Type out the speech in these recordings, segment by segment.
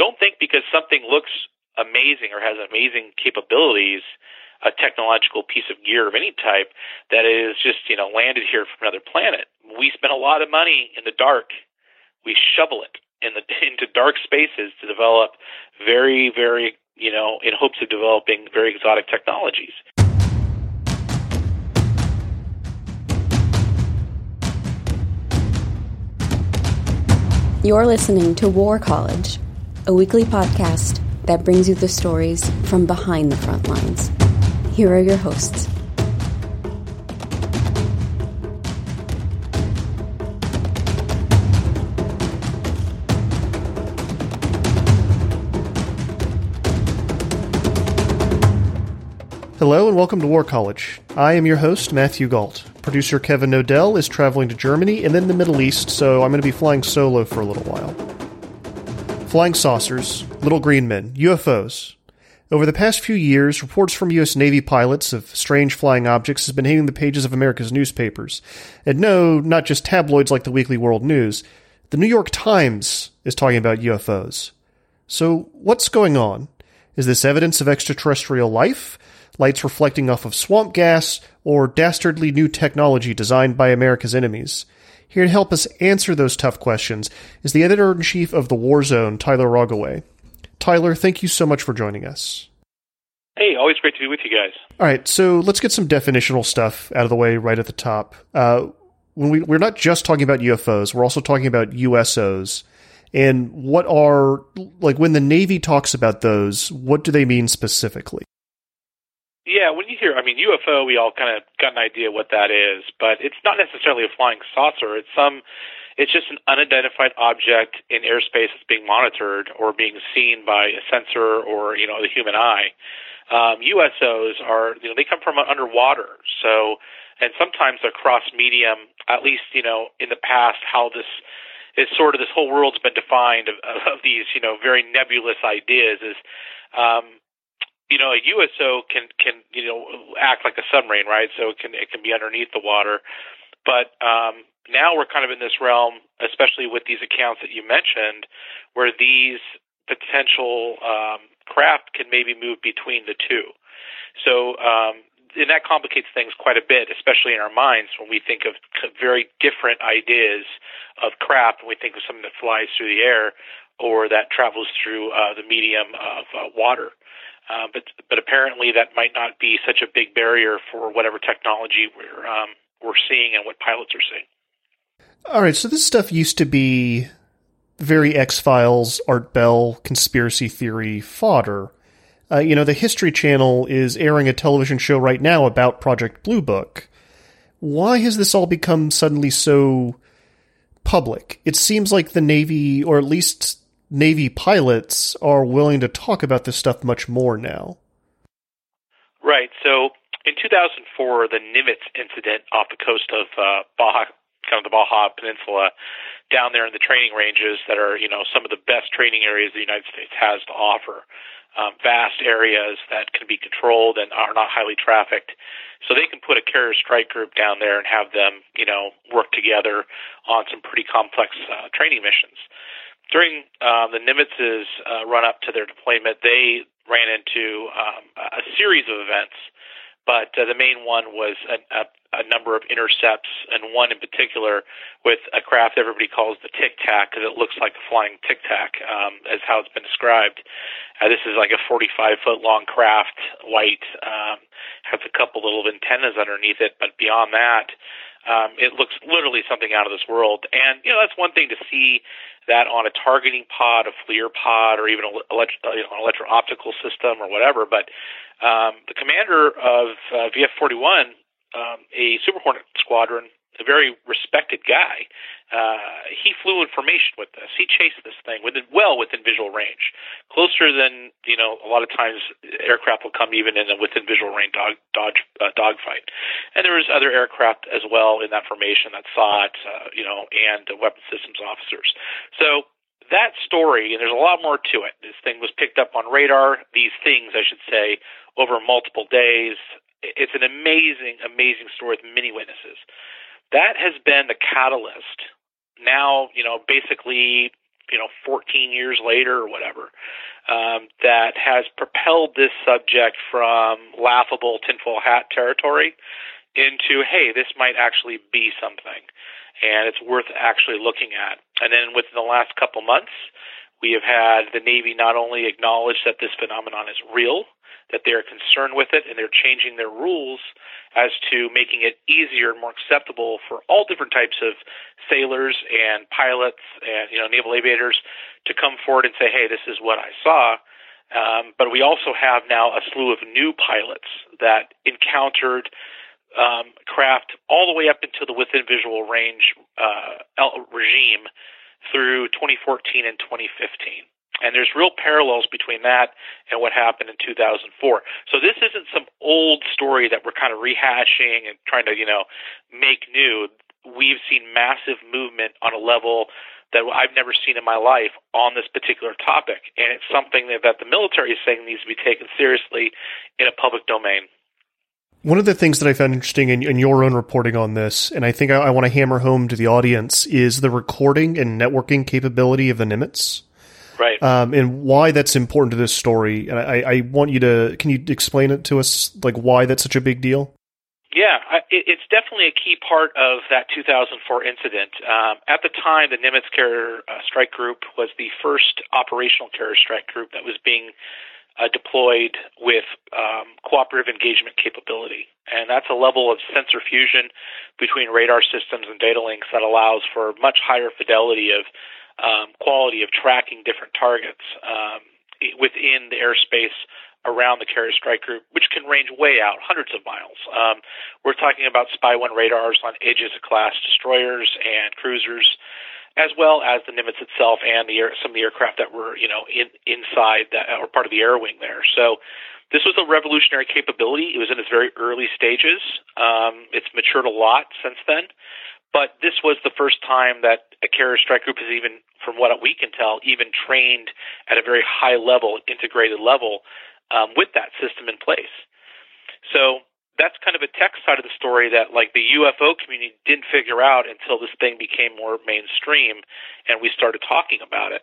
don't think because something looks amazing or has amazing capabilities, a technological piece of gear of any type, that it is just you know landed here from another planet. We spend a lot of money in the dark. We shovel it in the into dark spaces to develop very very you know in hopes of developing very exotic technologies. You're listening to War College, a weekly podcast that brings you the stories from behind the front lines. Here are your hosts. Hello and welcome to War College. I am your host, Matthew Gault. Producer Kevin Knodell is traveling to Germany and then the Middle East, so I'm going to be flying solo for a little while. Flying saucers, little green men, UFOs. Over the past few years, reports from U.S. Navy pilots of strange flying objects has been hitting the pages of America's newspapers. And no, not just tabloids like the Weekly World News. The New York Times is talking about UFOs. So, what's going on? Is this evidence of extraterrestrial life? lights reflecting off of swamp gas, or dastardly new technology designed by America's enemies. Here to help us answer those tough questions is the editor in chief of the War Zone, Tyler Rogoway. Tyler, thank you so much for joining us. Hey, always great to be with you guys. All right, so let's get some definitional stuff out of the way right at the top. Uh, when we, we're not just talking about UFOs, we're also talking about USOs. And what are, like, when the Navy talks about those, what do they mean specifically? Yeah, when you hear, I mean, UFO, we all kind of got an idea what that is, but it's not necessarily a flying saucer. It's some, it's just an unidentified object in airspace that's being monitored or being seen by a sensor or you know the human eye. Um, USOs are, you know, they come from underwater, so and sometimes they're cross medium. At least, you know, in the past, how this is sort of this whole world's been defined of, of these, you know, very nebulous ideas is. Um, you know, a USO can can you know act like a submarine, right? So it can it can be underneath the water, but um, now we're kind of in this realm, especially with these accounts that you mentioned, where these potential um, craft can maybe move between the two. So um, and that complicates things quite a bit, especially in our minds when we think of very different ideas of craft. When we think of something that flies through the air or that travels through uh, the medium of uh, water. Uh, but but apparently that might not be such a big barrier for whatever technology we're um, we're seeing and what pilots are seeing. All right, so this stuff used to be very X Files, Art Bell, conspiracy theory fodder. Uh, you know, the History Channel is airing a television show right now about Project Blue Book. Why has this all become suddenly so public? It seems like the Navy, or at least Navy pilots are willing to talk about this stuff much more now. Right. So in 2004, the Nimitz incident off the coast of uh, Baja, kind of the Baja Peninsula, down there in the training ranges that are, you know, some of the best training areas the United States has to offer. Um, vast areas that can be controlled and are not highly trafficked. So they can put a carrier strike group down there and have them, you know, work together on some pretty complex uh, training missions during uh, the Nimitz's uh, run up to their deployment, they ran into um, a series of events, but uh, the main one was a, a, a number of intercepts, and one in particular with a craft everybody calls the Tic Tac because it looks like a flying Tic Tac, um, as how it's been described. Uh, this is like a 45 foot long craft, white, um, has a couple little antennas underneath it, but beyond that, um, it looks literally something out of this world. And you know that's one thing to see that on a targeting pod, a FLIR pod, or even a uh, you know, an electro optical system or whatever. But um, the commander of uh, VF-41, um, a Super Hornet squadron, a very respected guy, uh, he flew information with this. He chased this thing within well within visual range, closer than you know. A lot of times, aircraft will come even in a within visual range dog dodge uh, dogfight, and there was other aircraft as well in that formation that saw it, uh, you know, and uh, weapon systems officers. So that story, and there's a lot more to it. This thing was picked up on radar. These things, I should say, over multiple days. It's an amazing, amazing story with many witnesses. That has been the catalyst. Now, you know, basically you know 14 years later or whatever um, that has propelled this subject from laughable tinfoil hat territory into hey this might actually be something and it's worth actually looking at. And then within the last couple months we have had the navy not only acknowledge that this phenomenon is real that they're concerned with it and they're changing their rules as to making it easier and more acceptable for all different types of sailors and pilots and you know naval aviators to come forward and say, "Hey, this is what I saw." Um, but we also have now a slew of new pilots that encountered um, craft all the way up into the within visual range uh, regime through 2014 and 2015. And there's real parallels between that and what happened in 2004. So this isn't some old story that we're kind of rehashing and trying to, you know, make new. We've seen massive movement on a level that I've never seen in my life on this particular topic. And it's something that, that the military is saying needs to be taken seriously in a public domain. One of the things that I found interesting in, in your own reporting on this, and I think I, I want to hammer home to the audience, is the recording and networking capability of the Nimitz right? Um, and why that's important to this story. And I, I want you to can you explain it to us, like why that's such a big deal? Yeah, it's definitely a key part of that 2004 incident. Um, at the time, the Nimitz Carrier uh, Strike Group was the first operational carrier strike group that was being uh, deployed with um, cooperative engagement capability. And that's a level of sensor fusion between radar systems and data links that allows for much higher fidelity of um, quality of tracking different targets um, within the airspace around the carrier strike group, which can range way out, hundreds of miles. Um, we're talking about Spy 1 radars on Aegis class destroyers and cruisers, as well as the Nimitz itself and the air, some of the aircraft that were, you know, in, inside that or part of the air wing there. So this was a revolutionary capability. It was in its very early stages. Um, it's matured a lot since then. But this was the first time that a carrier strike group has even, from what we can tell, even trained at a very high level, integrated level, um, with that system in place. So that's kind of a tech side of the story that like the UFO community didn't figure out until this thing became more mainstream and we started talking about it.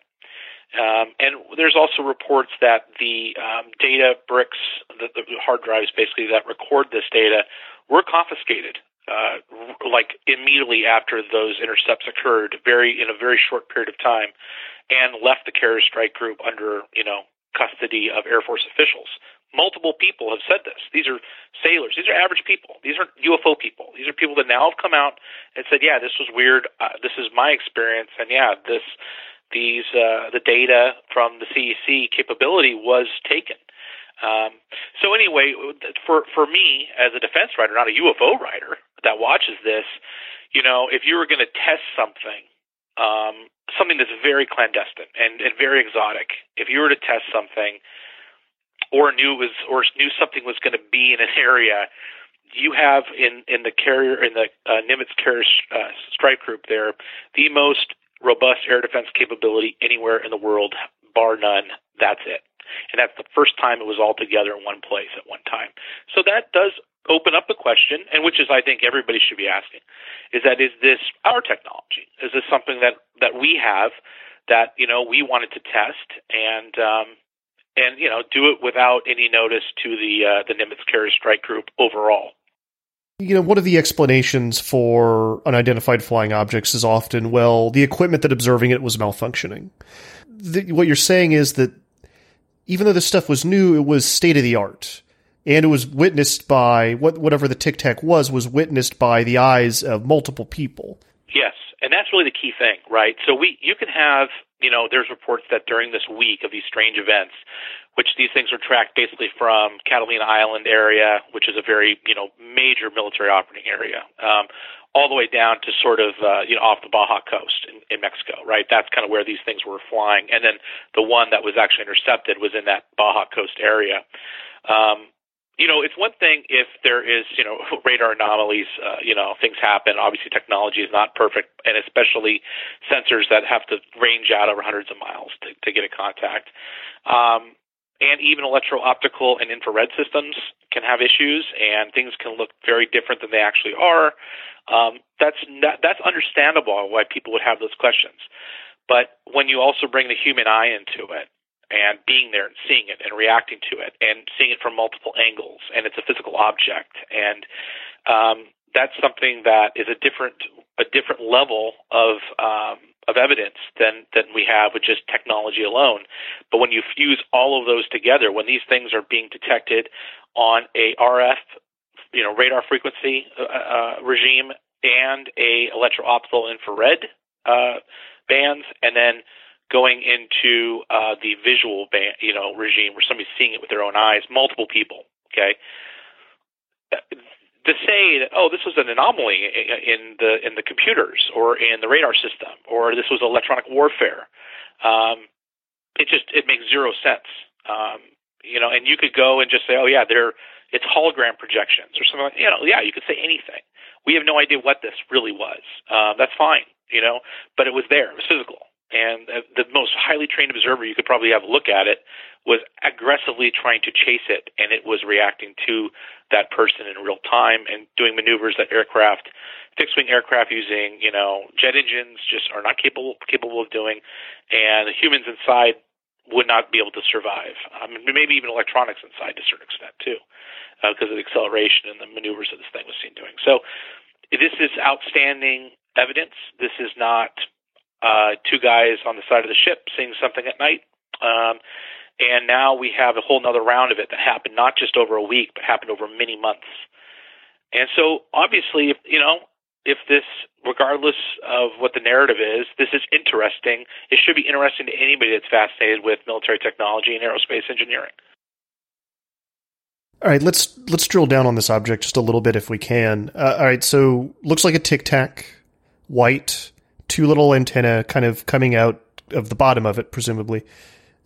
Um, and there's also reports that the um, data bricks, the, the hard drives basically that record this data, were confiscated uh, like immediately after those intercepts occurred, very in a very short period of time, and left the carrier strike group under you know custody of Air Force officials. Multiple people have said this. These are sailors. These are average people. These are UFO people. These are people that now have come out and said, "Yeah, this was weird. Uh, this is my experience, and yeah, this." These uh, the data from the CEC capability was taken, um, so anyway, for for me as a defense writer, not a UFO writer that watches this, you know, if you were going to test something, um, something that's very clandestine and, and very exotic, if you were to test something, or knew was or knew something was going to be in an area, you have in in the carrier in the uh, Nimitz carrier uh, strike group there the most robust air defense capability anywhere in the world, bar none. That's it. And that's the first time it was all together in one place at one time. So that does open up the question, and which is I think everybody should be asking, is that is this our technology? Is this something that that we have that you know we wanted to test and um, and you know do it without any notice to the uh, the Nimitz Carrier Strike Group overall? You know, one of the explanations for unidentified flying objects is often, well, the equipment that observing it was malfunctioning. The, what you're saying is that even though this stuff was new, it was state of the art. And it was witnessed by what whatever the tic tac was was witnessed by the eyes of multiple people. Yes, and that's really the key thing, right? So we you can have you know there's reports that during this week of these strange events, which these things are tracked basically from Catalina Island area, which is a very you know major military operating area, um, all the way down to sort of uh, you know off the Baja coast in, in Mexico, right? That's kind of where these things were flying, and then the one that was actually intercepted was in that Baja coast area. Um, you know, it's one thing if there is, you know, radar anomalies, uh, you know, things happen. Obviously, technology is not perfect, and especially sensors that have to range out over hundreds of miles to, to get a contact. Um, and even electro-optical and infrared systems can have issues, and things can look very different than they actually are. Um, that's not, that's understandable why people would have those questions. But when you also bring the human eye into it, and being there and seeing it and reacting to it and seeing it from multiple angles and it's a physical object and um, that's something that is a different a different level of um, of evidence than than we have with just technology alone. But when you fuse all of those together, when these things are being detected on a RF, you know, radar frequency uh, uh, regime and a electro optical infrared uh, bands, and then going into uh, the visual band, you know, regime where somebody's seeing it with their own eyes, multiple people. Okay, to say that oh, this was an anomaly in the in the computers or in the radar system, or this was electronic warfare, um, it just it makes zero sense. Um, you know, and you could go and just say, oh yeah, they're it's hologram projections or something. Like, you know, yeah, you could say anything. We have no idea what this really was. Um, that's fine, you know, but it was there. It was physical and the most highly trained observer you could probably have look at it was aggressively trying to chase it, and it was reacting to that person in real time and doing maneuvers that aircraft, fixed-wing aircraft using you know jet engines just are not capable capable of doing, and the humans inside would not be able to survive. I mean, maybe even electronics inside to a certain extent too, uh, because of the acceleration and the maneuvers that this thing was seen doing. So this is outstanding evidence. This is not uh, two guys on the side of the ship seeing something at night. Um, and now we have a whole other round of it that happened not just over a week, but happened over many months. And so, obviously, if, you know, if this, regardless of what the narrative is, this is interesting. It should be interesting to anybody that's fascinated with military technology and aerospace engineering. All right, let's let's drill down on this object just a little bit if we can. Uh, all right, so looks like a tic tac, white, two little antenna kind of coming out of the bottom of it, presumably.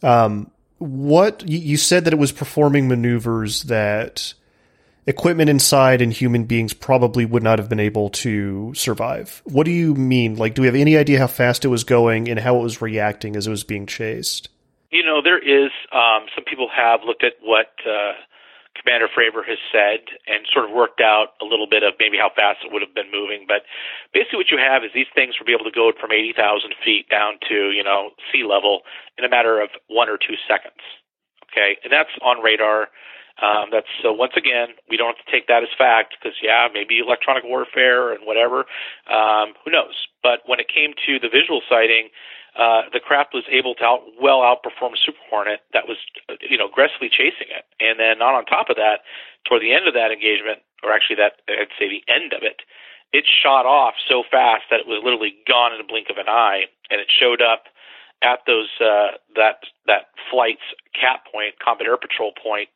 Um, what you said that it was performing maneuvers that equipment inside and human beings probably would not have been able to survive. What do you mean? Like, do we have any idea how fast it was going and how it was reacting as it was being chased? You know, there is um, some people have looked at what uh, Commander Fravor has said and sort of worked out a little bit of maybe how fast it would have been moving. But basically, what you have is these things will be able to go from 80,000 feet down to, you know, sea level in a matter of one or two seconds. Okay. And that's on radar. Um, that's so once again, we don't have to take that as fact because yeah, maybe electronic warfare and whatever. Um, who knows? But when it came to the visual sighting, uh, the craft was able to out, well outperform Super Hornet that was, you know, aggressively chasing it. And then not on top of that, toward the end of that engagement, or actually that I'd say the end of it, it shot off so fast that it was literally gone in a blink of an eye, and it showed up at those uh, that that flight's cap point, Combat Air Patrol point,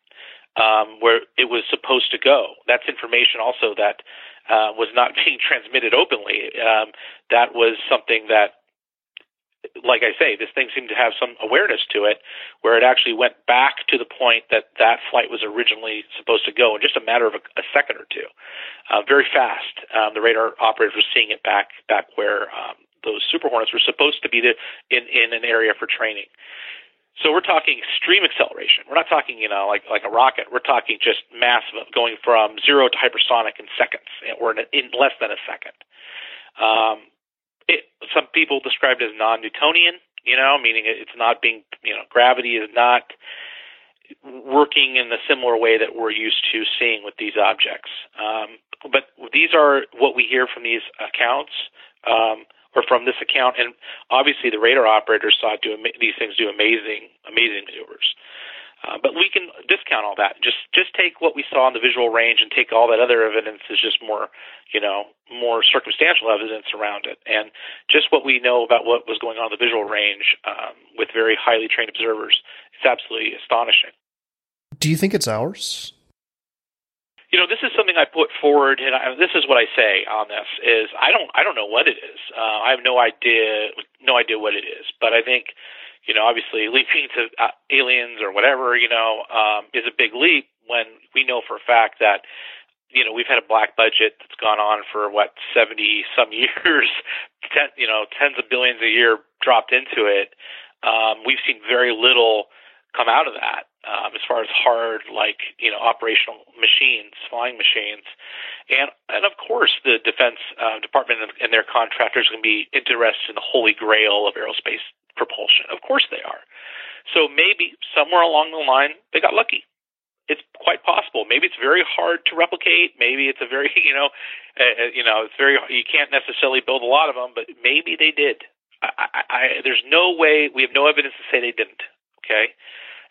um, where it was supposed to go. That's information also that uh, was not being transmitted openly. Um, that was something that like I say, this thing seemed to have some awareness to it, where it actually went back to the point that that flight was originally supposed to go in just a matter of a, a second or two, uh, very fast. Um, the radar operators were seeing it back back where um, those Super Hornets were supposed to be in in an area for training. So we're talking extreme acceleration. We're not talking, you know, like like a rocket. We're talking just massive, going from zero to hypersonic in seconds, or in, in less than a second. Um, it, some people describe it as non-Newtonian, you know, meaning it's not being, you know, gravity is not working in the similar way that we're used to seeing with these objects. Um, but these are what we hear from these accounts, um, or from this account, and obviously the radar operators saw do these things do amazing, amazing maneuvers. Uh, but we can discount all that. Just just take what we saw in the visual range and take all that other evidence as just more, you know, more circumstantial evidence around it. And just what we know about what was going on in the visual range um, with very highly trained observers, it's absolutely astonishing. Do you think it's ours? You know, this is something I put forward, and I, this is what I say on this: is I don't I don't know what it is. Uh, I have no idea no idea what it is, but I think you know, obviously leaping to uh, aliens or whatever, you know, um, is a big leap when we know for a fact that, you know, we've had a black budget that's gone on for what, 70 some years, ten, you know, tens of billions a year dropped into it. Um, we've seen very little come out of that um, as far as hard, like you know, operational machines, flying machines, and and of course the Defense uh, Department and their contractors are going to be interested in the holy grail of aerospace propulsion. Of course they are. So maybe somewhere along the line they got lucky. It's quite possible. Maybe it's very hard to replicate. Maybe it's a very you know, uh, you know, it's very you can't necessarily build a lot of them, but maybe they did. I, I, I, there's no way we have no evidence to say they didn't. Okay,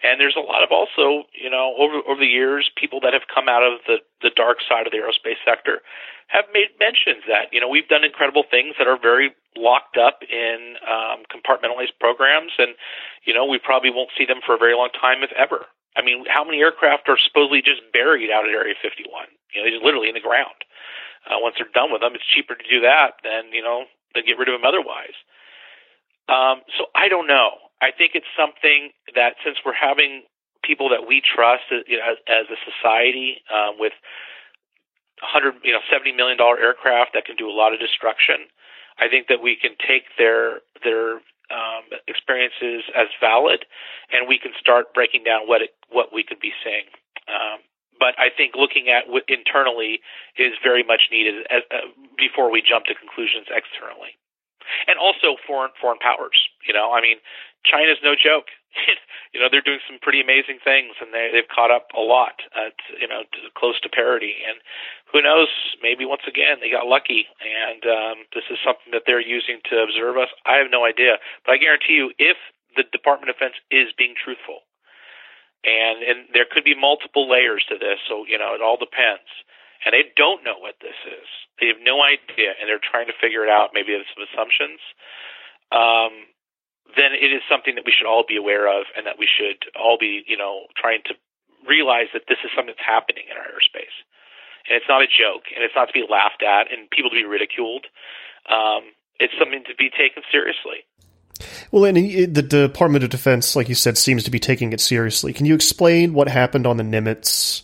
and there's a lot of also, you know, over over the years, people that have come out of the the dark side of the aerospace sector have made mentions that you know we've done incredible things that are very locked up in um, compartmentalized programs, and you know we probably won't see them for a very long time, if ever. I mean, how many aircraft are supposedly just buried out at Area 51? You know, they're literally in the ground. Uh, once they're done with them, it's cheaper to do that than you know than get rid of them otherwise. Um, so I don't know. I think it's something that since we're having people that we trust uh, you know, as, as a society um, with 100, you know, 70 million dollar aircraft that can do a lot of destruction, I think that we can take their their um, experiences as valid, and we can start breaking down what it, what we could be seeing. Um, but I think looking at w- internally is very much needed as, uh, before we jump to conclusions externally and also foreign foreign powers. You know, I mean, China's no joke. you know, they're doing some pretty amazing things, and they they've caught up a lot. At, you know, to, close to parity, and who knows? Maybe once again they got lucky, and um, this is something that they're using to observe us. I have no idea, but I guarantee you, if the Department of Defense is being truthful, and and there could be multiple layers to this, so you know, it all depends and they don't know what this is. They have no idea, and they're trying to figure it out. Maybe there's some assumptions. Um, then it is something that we should all be aware of, and that we should all be, you know, trying to realize that this is something that's happening in our airspace, and it's not a joke, and it's not to be laughed at, and people to be ridiculed. Um, it's something to be taken seriously. Well, and the Department of Defense, like you said, seems to be taking it seriously. Can you explain what happened on the Nimitz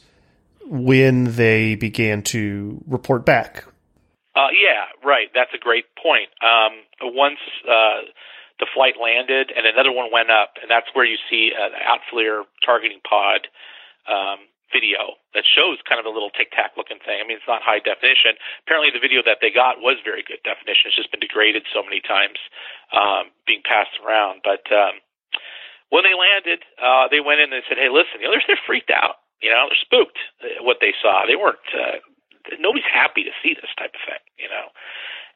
when they began to report back. Uh, yeah, right. That's a great point. Um, once uh, the flight landed and another one went up, and that's where you see an ATFLIR targeting pod um, video that shows kind of a little tic tac looking thing. I mean, it's not high definition. Apparently, the video that they got was very good definition. It's just been degraded so many times, um, being passed around. But um, when they landed, uh, they went in and said, "Hey, listen, know, they're, they're freaked out. You know, they're spooked uh, what they saw. They weren't. Uh, nobody's happy to see this type of thing. You know,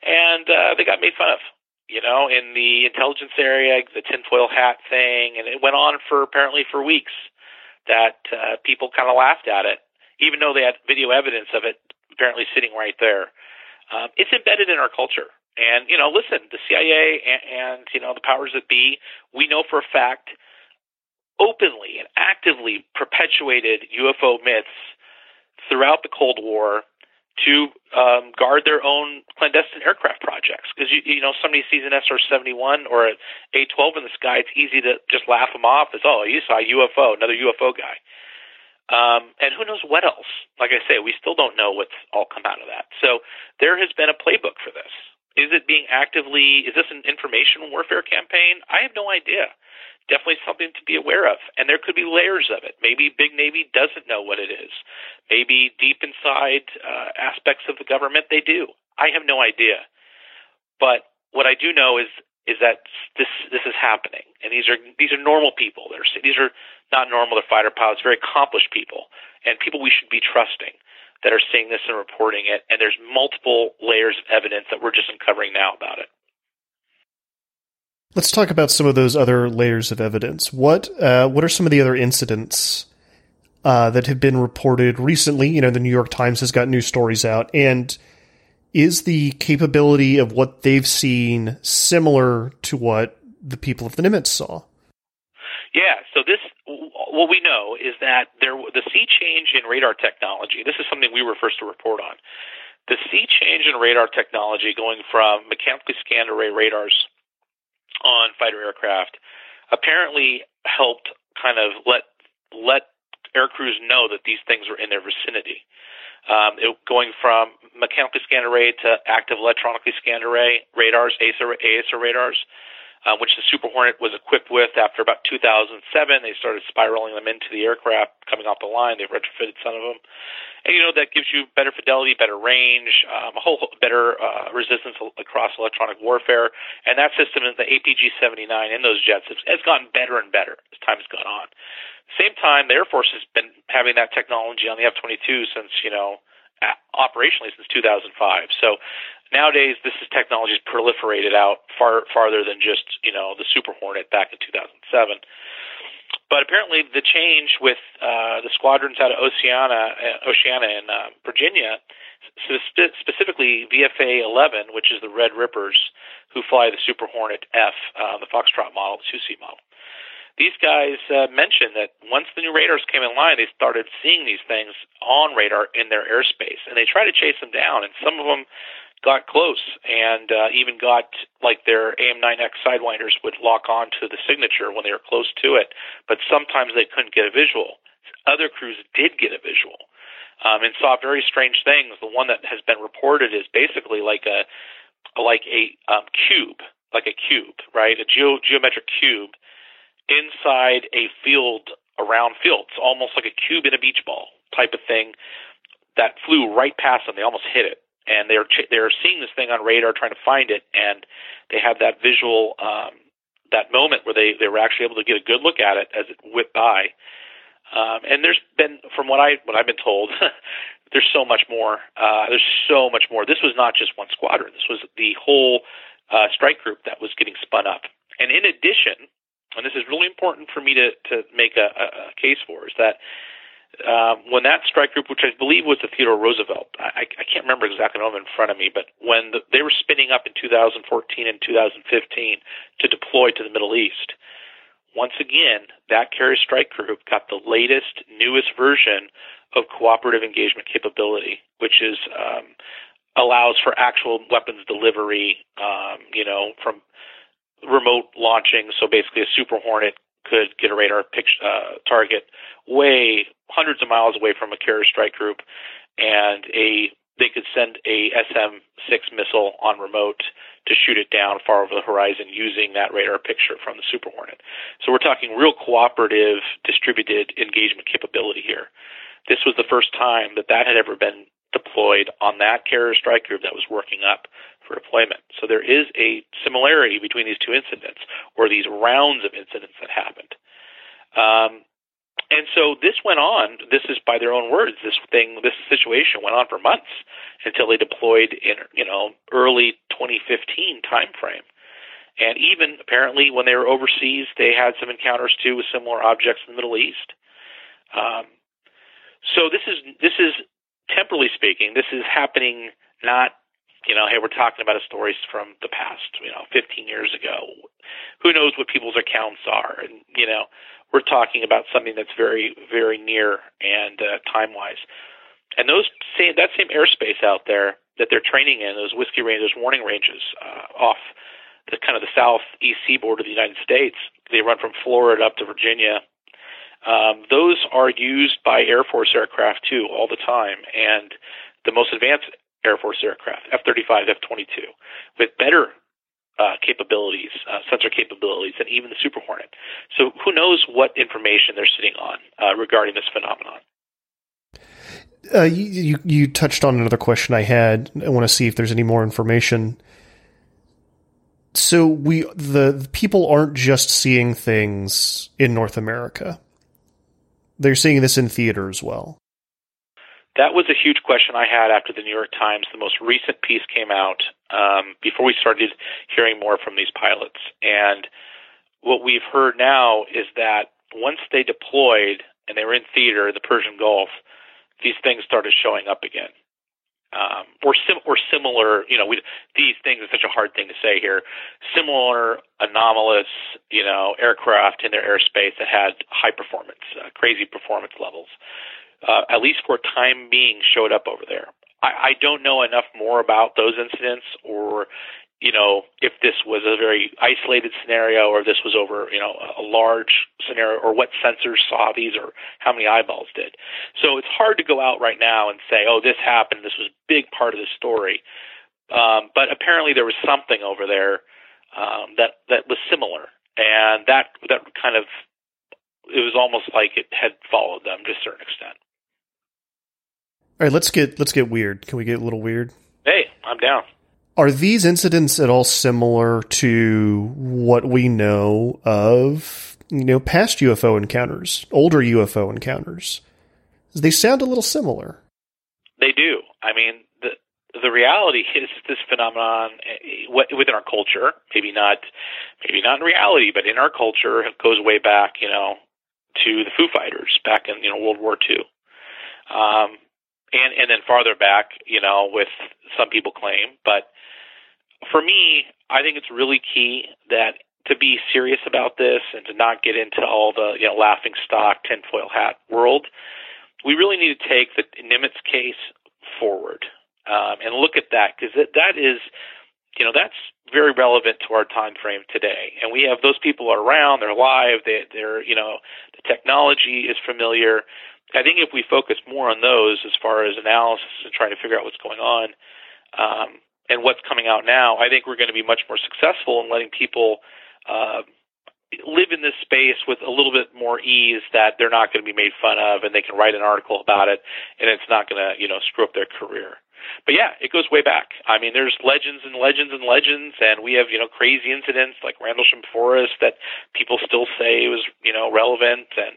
and uh, they got made fun of. You know, in the intelligence area, the tinfoil hat thing, and it went on for apparently for weeks. That uh, people kind of laughed at it, even though they had video evidence of it apparently sitting right there. Um, it's embedded in our culture. And you know, listen, the CIA and, and you know the powers that be, we know for a fact openly and actively perpetuated UFO myths throughout the Cold War to um, guard their own clandestine aircraft projects. Because you, you know, somebody sees an SR-71 or an A-12 in the sky, it's easy to just laugh them off as, oh, you saw a UFO, another UFO guy. Um, and who knows what else? Like I say, we still don't know what's all come out of that. So there has been a playbook for this. Is it being actively? Is this an information warfare campaign? I have no idea definitely something to be aware of. And there could be layers of it. Maybe Big Navy doesn't know what it is. Maybe deep inside uh, aspects of the government they do. I have no idea. But what I do know is is that this this is happening, and these are these are normal people. They're these are not normal. They're fighter pilots, very accomplished people, and people we should be trusting that are seeing this and reporting it. And there's multiple layers of evidence that we're just uncovering now about it. Let's talk about some of those other layers of evidence. What uh, what are some of the other incidents uh, that have been reported recently? You know, the New York Times has got new stories out, and is the capability of what they've seen similar to what the people of the Nimitz saw? Yeah. So this, what we know is that there the sea change in radar technology. This is something we were first to report on. The sea change in radar technology going from mechanically scanned array radars on fighter aircraft apparently helped kind of let let air crews know that these things were in their vicinity. Um, it, going from mechanically scanned array to active electronically scanned array radars, AESA, AESA radars, uh, which the Super Hornet was equipped with after about 2007. They started spiraling them into the aircraft coming off the line. They've retrofitted some of them. And, you know, that gives you better fidelity, better range, um, a whole better uh, resistance across electronic warfare. And that system, is the APG 79 in those jets, has, gotten better and better as time has gone on. Same time, the Air Force has been having that technology on the F 22 since, you know, operationally since 2005. So nowadays, this is technology has proliferated out far farther than just you know the Super Hornet back in 2007. But apparently, the change with uh, the squadrons out of Oceana, uh, Oceana in uh, Virginia, spe- specifically VFA 11, which is the Red Rippers who fly the Super Hornet F, uh, the Foxtrot model, the 2C model these guys uh, mentioned that once the new radars came in line, they started seeing these things on radar in their airspace, and they tried to chase them down. And some of them got close, and uh, even got like their AIM-9X sidewinders would lock on to the signature when they were close to it. But sometimes they couldn't get a visual. Other crews did get a visual. Um, and saw very strange things. The one that has been reported is basically like a like a um, cube, like a cube, right? A geo- geometric cube inside a field around fields, almost like a cube in a beach ball type of thing that flew right past them. They almost hit it, and they're they're seeing this thing on radar, trying to find it, and they have that visual um, that moment where they they were actually able to get a good look at it as it whipped by. Um, and there's been, from what I what I've been told, there's so much more. Uh, there's so much more. This was not just one squadron. This was the whole uh, strike group that was getting spun up. And in addition, and this is really important for me to, to make a, a case for, is that um, when that strike group, which I believe was the Theodore Roosevelt, I, I can't remember exactly the in front of me, but when the, they were spinning up in 2014 and 2015 to deploy to the Middle East, once again, that carrier strike group got the latest, newest version of cooperative engagement capability, which is um, allows for actual weapons delivery, um, you know, from remote launching. So basically, a Super Hornet could get a radar uh, target way hundreds of miles away from a carrier strike group, and a they could send a SM-6 missile on remote to shoot it down far over the horizon using that radar picture from the Super Hornet. So we're talking real cooperative, distributed engagement capability here. This was the first time that that had ever been deployed on that carrier strike group that was working up for deployment. So there is a similarity between these two incidents, or these rounds of incidents that happened. Um, and so this went on. This is by their own words. This thing, this situation went on for months until they deployed in you know early 2015 timeframe. And even apparently when they were overseas, they had some encounters too with similar objects in the Middle East. Um, so this is this is temporally speaking, this is happening not you know, hey, we're talking about a story from the past, you know, 15 years ago. Who knows what people's accounts are? And, you know, we're talking about something that's very, very near and uh, time wise. And those same, that same airspace out there that they're training in, those whiskey ranges, warning ranges uh, off the kind of the southeast seaboard of the United States, they run from Florida up to Virginia. Um, those are used by Air Force aircraft too all the time. And the most advanced Air Force aircraft, F-35, F-22, with better uh, capabilities, uh, sensor capabilities, than even the Super Hornet. So who knows what information they're sitting on uh, regarding this phenomenon. Uh, you, you touched on another question I had. I want to see if there's any more information. So we the, the people aren't just seeing things in North America; they're seeing this in theater as well that was a huge question I had after the New York Times, the most recent piece came out um, before we started hearing more from these pilots. And what we've heard now is that once they deployed and they were in theater, in the Persian Gulf, these things started showing up again. Um, or, sim- or similar, you know, we, these things are such a hard thing to say here. Similar anomalous, you know, aircraft in their airspace that had high performance, uh, crazy performance levels uh, at least for time being, showed up over there. I, I don't know enough more about those incidents or you know, if this was a very isolated scenario or this was over, you know, a large scenario or what sensors saw these or how many eyeballs did. So it's hard to go out right now and say, oh, this happened. This was a big part of the story. Um, but apparently there was something over there um, that that was similar, and that that kind of it was almost like it had followed them to a certain extent. All right, let's get let's get weird. Can we get a little weird? Hey, I'm down. Are these incidents at all similar to what we know of, you know, past UFO encounters, older UFO encounters? They sound a little similar. They do. I mean, the the reality is this phenomenon eh, within our culture, maybe not, maybe not in reality, but in our culture, it goes way back, you know, to the Foo Fighters back in you know World War II. Um, and and then farther back, you know, with some people claim. But for me, I think it's really key that to be serious about this and to not get into all the you know laughing stock tinfoil hat world. We really need to take the Nimitz case forward um, and look at that because that is, you know, that's very relevant to our time frame today. And we have those people around, they're alive, they, they're you know, the technology is familiar. I think if we focus more on those as far as analysis and trying to figure out what's going on um, and what's coming out now, I think we're going to be much more successful in letting people uh, live in this space with a little bit more ease that they're not going to be made fun of and they can write an article about it and it's not going to you know screw up their career. But yeah, it goes way back. I mean, there's legends and legends and legends, and we have you know crazy incidents like Rendlesham Forest that people still say was you know relevant, and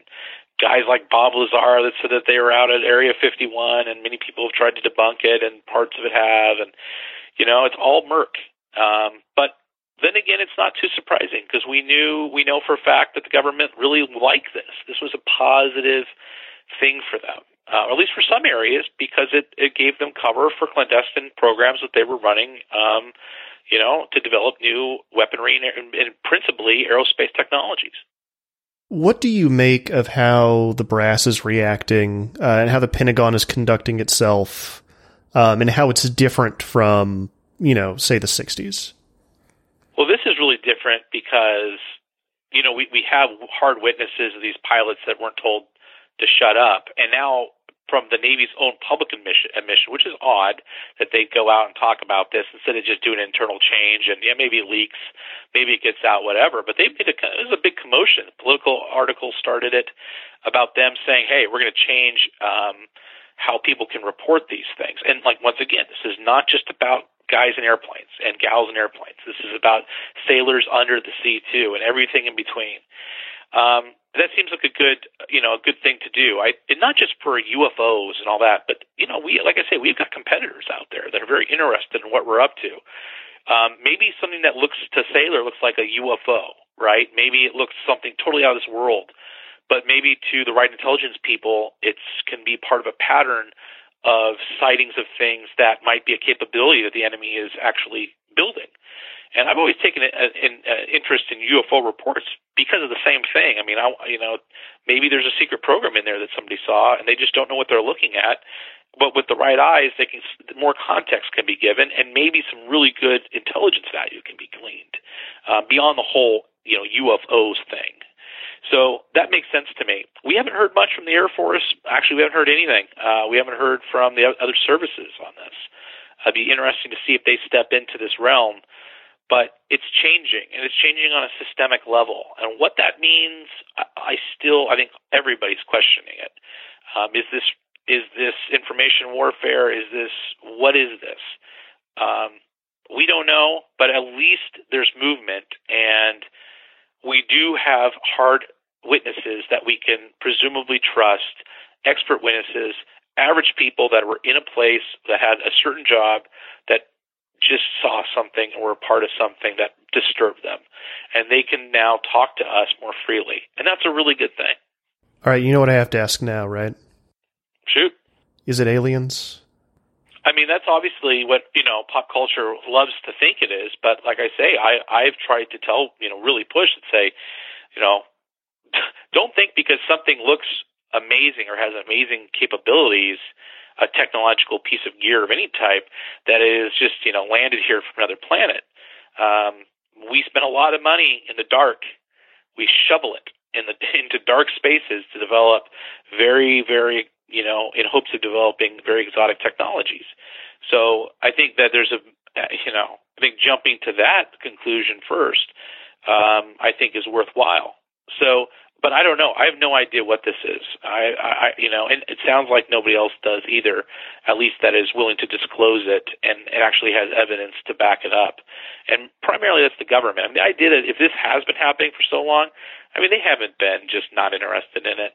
guys like Bob Lazar that said that they were out at Area 51, and many people have tried to debunk it, and parts of it have, and you know, it's all murk. Um, but then again, it's not too surprising because we knew, we know for a fact that the government really liked this. This was a positive thing for them, uh, or at least for some areas, because it, it gave them cover for clandestine programs that they were running. Um, you know, to develop new weaponry and, and principally aerospace technologies. What do you make of how the brass is reacting uh, and how the Pentagon is conducting itself um, and how it's different from, you know, say the 60s? Well, this is really different because, you know, we, we have hard witnesses of these pilots that weren't told to shut up. And now from the Navy's own public admission, admission, which is odd that they go out and talk about this instead of just doing internal change. And yeah, maybe it leaks, maybe it gets out, whatever. But they made a it was a big commotion. Politico article started it about them saying, "Hey, we're going to change um, how people can report these things." And like once again, this is not just about guys in airplanes and gals in airplanes. This is about sailors under the sea too, and everything in between. Um, that seems like a good, you know, a good thing to do. I and not just for UFOs and all that, but you know, we like I say, we've got competitors out there that are very interested in what we're up to. Um, maybe something that looks to sailor looks like a UFO, right? Maybe it looks something totally out of this world, but maybe to the right intelligence people, it can be part of a pattern of sightings of things that might be a capability that the enemy is actually building. And I've always taken an, an, an interest in UFO reports because of the same thing. I mean, I, you know, maybe there's a secret program in there that somebody saw, and they just don't know what they're looking at. But with the right eyes, they can more context can be given, and maybe some really good intelligence value can be gleaned uh, beyond the whole, you know, UFOs thing. So that makes sense to me. We haven't heard much from the Air Force. Actually, we haven't heard anything. Uh, we haven't heard from the other services on this. It'd be interesting to see if they step into this realm but it's changing and it's changing on a systemic level. And what that means, I, still, I think everybody's questioning it. Um, is this is this information warfare? Is this what is this? Um, we don't know, but at least there's movement, and we do have hard witnesses that we can presumably trust, expert witnesses, average people that were in a place that had a certain job that just saw something or were part of something that disturbed them. And they can now talk to us more freely. And that's a really good thing. All right, you know what I have to ask now, right? Shoot. Is it aliens? I mean, that's obviously what, you know, pop culture loves to think it is, but like I say, I I've tried to tell, you know, really push and say, you know, don't think because something looks amazing or has amazing capabilities a technological piece of gear of any type that is just you know landed here from another planet. Um, we spend a lot of money in the dark. We shovel it in the into dark spaces to develop very very you know in hopes of developing very exotic technologies. So I think that there's a you know I think jumping to that conclusion first, um, I think is worthwhile. So, but I don't know. I have no idea what this is. I, I, you know, and it sounds like nobody else does either. At least that is willing to disclose it and it actually has evidence to back it up. And primarily, that's the government. I mean, the idea that if this has been happening for so long, I mean, they haven't been just not interested in it.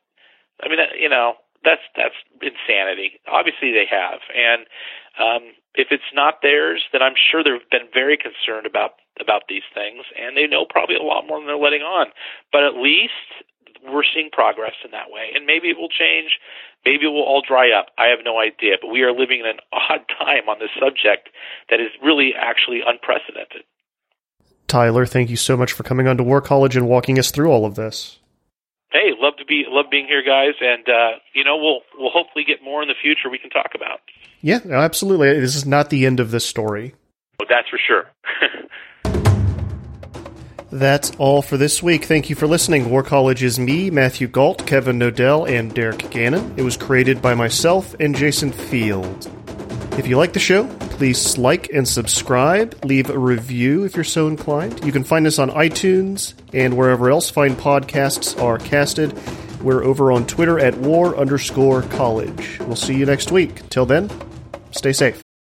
I mean, you know, that's that's insanity. Obviously, they have, and um, if it's not theirs, then I'm sure they've been very concerned about about these things, and they know probably a lot more than they're letting on. But at least we're seeing progress in that way, and maybe it will change. Maybe it will all dry up. I have no idea, but we are living in an odd time on this subject that is really actually unprecedented. Tyler, thank you so much for coming on to War College and walking us through all of this hey, love to be love being here, guys, and uh, you know we'll we'll hopefully get more in the future we can talk about. Yeah, absolutely. This is not the end of this story. Oh, that's for sure. That's all for this week. Thank you for listening. War College is me, Matthew Gault, Kevin Knodell, and Derek Gannon. It was created by myself and Jason Field. If you like the show, please like and subscribe. Leave a review if you're so inclined. You can find us on iTunes and wherever else fine podcasts are casted. We're over on Twitter at war underscore college. We'll see you next week. Till then, stay safe.